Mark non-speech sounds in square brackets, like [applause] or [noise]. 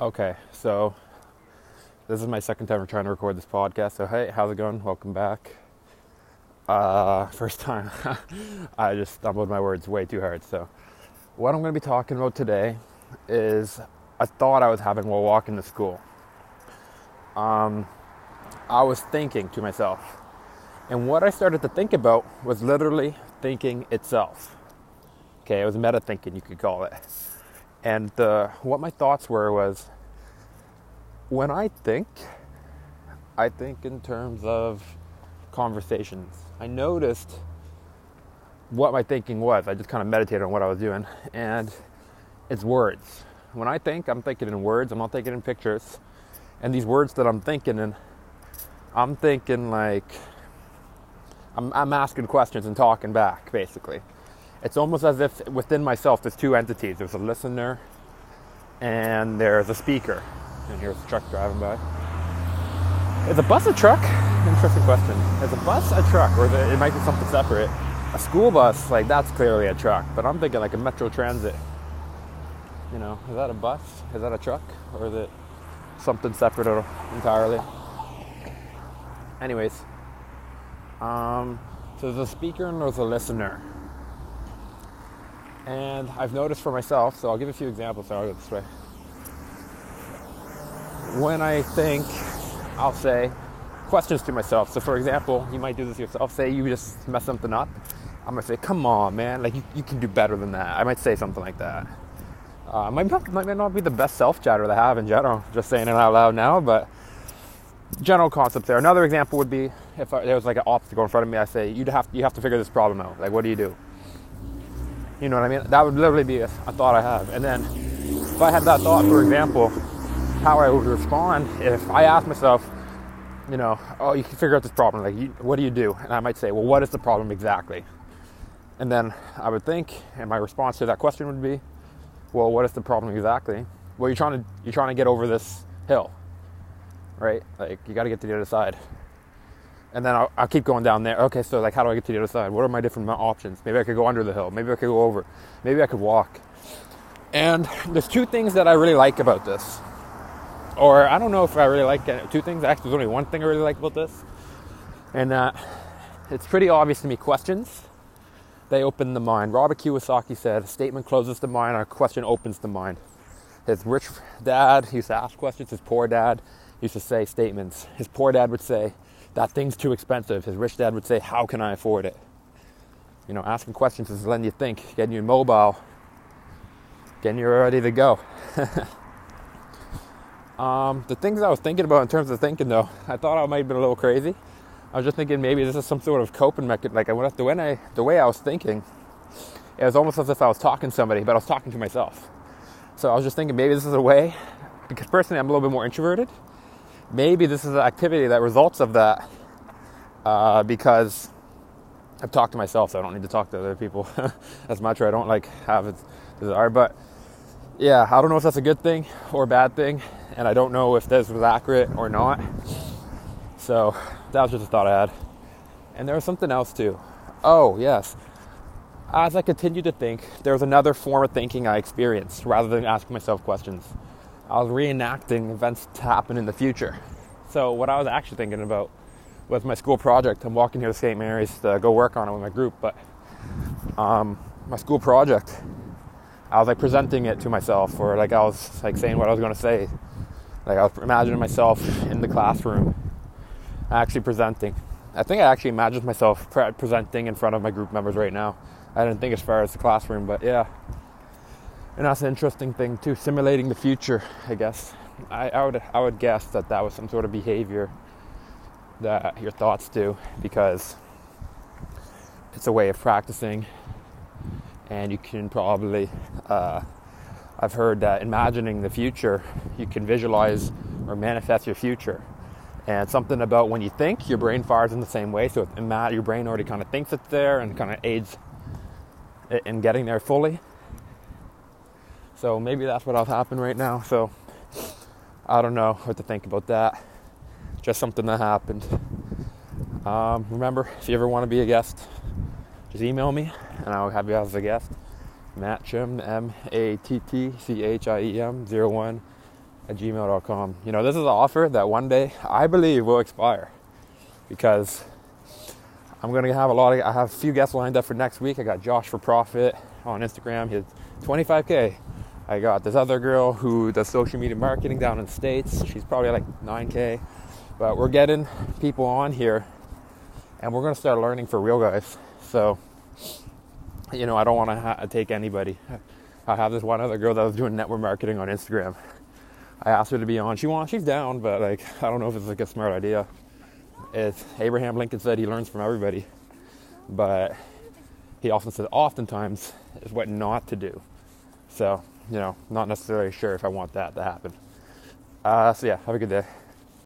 Okay, so this is my second time trying to record this podcast. So hey, how's it going? Welcome back. Uh, [laughs] first time, [laughs] I just stumbled my words way too hard. So what I'm going to be talking about today is a thought I was having while walking to school. Um, I was thinking to myself, and what I started to think about was literally thinking itself. Okay, it was meta thinking, you could call it. And uh, what my thoughts were was when I think, I think in terms of conversations. I noticed what my thinking was. I just kind of meditated on what I was doing, and it's words. When I think, I'm thinking in words, I'm not thinking in pictures. And these words that I'm thinking in, I'm thinking like, I'm, I'm asking questions and talking back, basically it's almost as if within myself there's two entities. There's a listener and there's a speaker. And here's a truck driving by. Is a bus a truck? Interesting question. Is a bus a truck? Or it, it might be something separate. A school bus like that's clearly a truck. But i'm thinking like a metro transit. You know is that a bus? Is that a truck? Or is it something separate entirely? Anyways um, so there's a speaker and there's a listener and I've noticed for myself, so I'll give a few examples, so I'll go this way. When I think, I'll say questions to myself. So, for example, you might do this yourself. Say you just mess something up. I'm gonna say, come on, man, like you, you can do better than that. I might say something like that. Uh, might, not, might not be the best self chatter to have in general, just saying it out loud now, but general concept there. Another example would be if I, there was like an obstacle in front of me, I say, "You'd have, you have to figure this problem out. Like, what do you do? You know what I mean? That would literally be a, a thought I have. And then if I had that thought, for example, how I would respond if I asked myself, you know, oh, you can figure out this problem. Like, you, what do you do? And I might say, well, what is the problem exactly? And then I would think, and my response to that question would be, well, what is the problem exactly? Well, you're trying to you're trying to get over this hill, right? Like, you got to get to the other side and then I'll, I'll, keep going down there. Okay, so like, how do I get to the other side? What are my different options? Maybe I could go under the hill. Maybe I could go over. Maybe I could walk. And there's two things that I really like about this, or I don't know if I really like it. two things. Actually, there's only one thing I really like about this, and uh, it's pretty obvious to me. Questions, they open the mind. Robert Kiyosaki said, "A statement closes the mind, a question opens the mind." His rich dad used to ask questions. His poor dad used to say statements. His poor dad would say, that thing's too expensive. His rich dad would say, How can I afford it? You know, asking questions is letting you think, getting you mobile, getting you ready to go. [laughs] um, the things I was thinking about in terms of thinking, though, I thought I might have been a little crazy. I was just thinking maybe this is some sort of coping mechanism. Like I, the way I, the way I was thinking, it was almost as if I was talking to somebody, but I was talking to myself. So I was just thinking maybe this is a way, because personally I'm a little bit more introverted maybe this is an activity that results of that uh, because I've talked to myself, so I don't need to talk to other people [laughs] as much, or I don't like have it desire. But yeah, I don't know if that's a good thing or a bad thing, and I don't know if this was accurate or not. So that was just a thought I had. And there was something else too. Oh, yes. As I continued to think, there was another form of thinking I experienced rather than asking myself questions. I was reenacting events to happen in the future. So what I was actually thinking about was my school project. I'm walking here to St. Mary's to go work on it with my group, but um, my school project, I was like presenting it to myself, or like I was like saying what I was going to say. Like I was imagining myself in the classroom, actually presenting. I think I actually imagined myself pre- presenting in front of my group members right now. I didn't think as far as the classroom, but yeah and that's an interesting thing too simulating the future i guess. I, I, would i would guess that that was some sort of behavior that your thoughts do because it's a way of practicing. And you can probably uh, i've heard that imagining the future you can visualize or manifest your future. And something about when you think your brain fires in the same way. So your brain already kind of thinks it's there and kind of aids in getting there fully so maybe that's what'll happen right now. So I don't know what to think about that. Just something that happened. Um, remember, if you ever want to be a guest, just email me and I'll have you as a guest. Matt Chiem, M A T T C H I E M 01 at gmail.com. You know, this is an offer that one day I believe will expire because I'm gonna have a lot of I have a few guests lined up for next week. I got Josh for Profit on Instagram. He's 25k. I got this other girl who does social media marketing down in the States. She's probably like 9k. But we're getting people on here and we're gonna start learning for real guys. So you know, I don't want to ha- take anybody. I have this one other girl that was doing network marketing on Instagram. I asked her to be on. She wants. She's down, but like I don't know if it's like a smart idea. It's Abraham Lincoln said he learns from everybody, but he also said oftentimes is what not to do. So you know, not necessarily sure if I want that to happen. Uh, so yeah, have a good day.